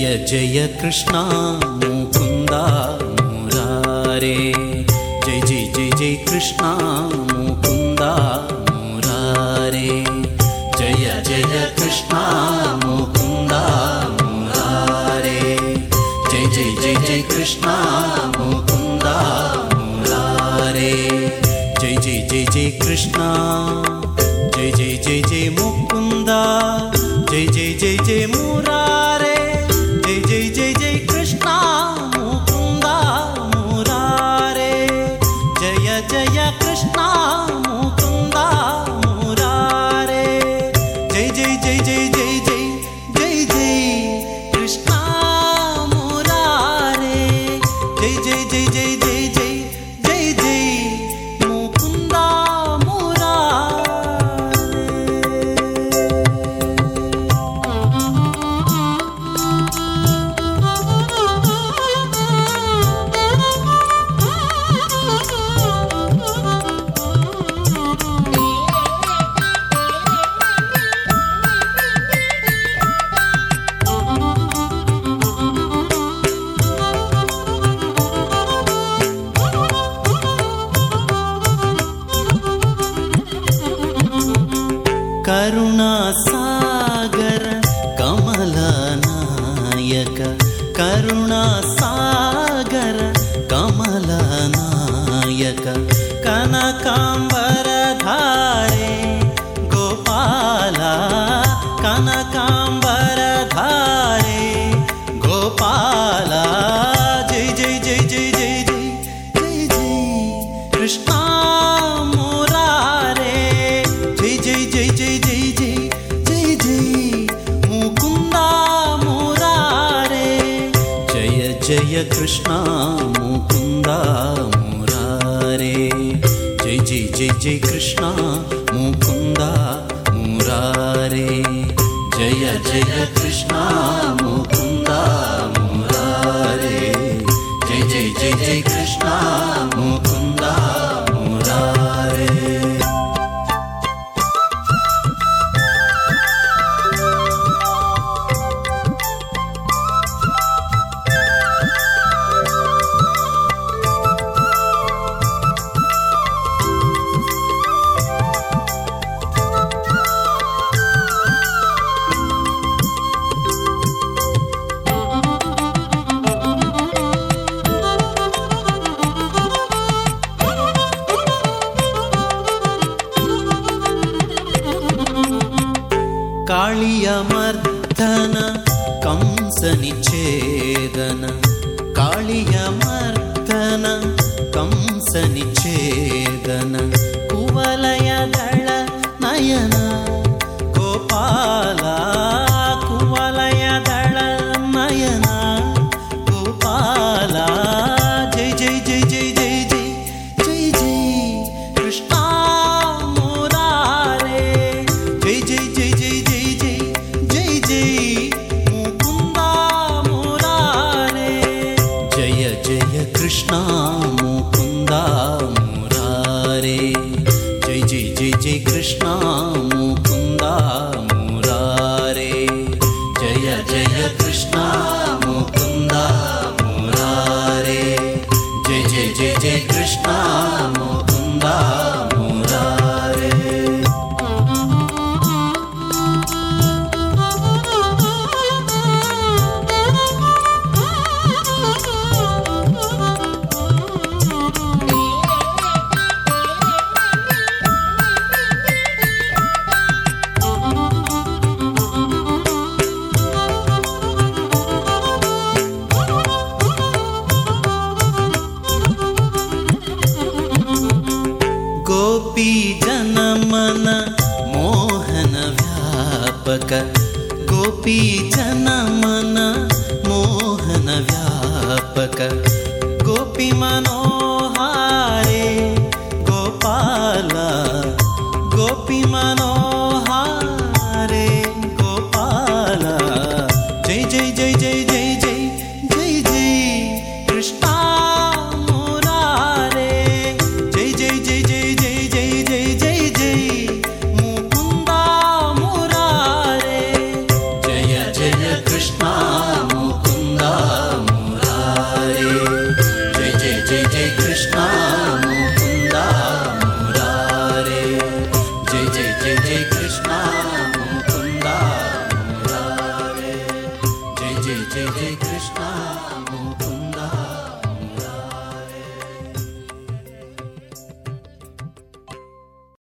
जय कृष्णा मुकुन्दा मुरारे जय जय जय जय कृष्णा मुकुन्दा मुरारे जय जय कृष्णा मुकुन्दा मुरारे जय जय जय जय कृष्णा मुकुन्दा मुरारे जय जय जय जय Krishna J J J J J करुणा सा जय कृष्णा मुकुन्दा मुरारे। जय जय जय जय कृष्णा मुकुन्दा मुरारे। जय जय कृष्णा मुकुन्दा मुरारे। जय जय जय जय कृष्णा काळियमर्दन कंसनिच्छेदन। काळियमर्दन कंसनिच्छेदन कृष्णा मुकुन्दा मुरारे जय जय कृष्णा मुकुन्दा मुरारे जय जय जय जय कृष्णा गोपी च ी कृष्णा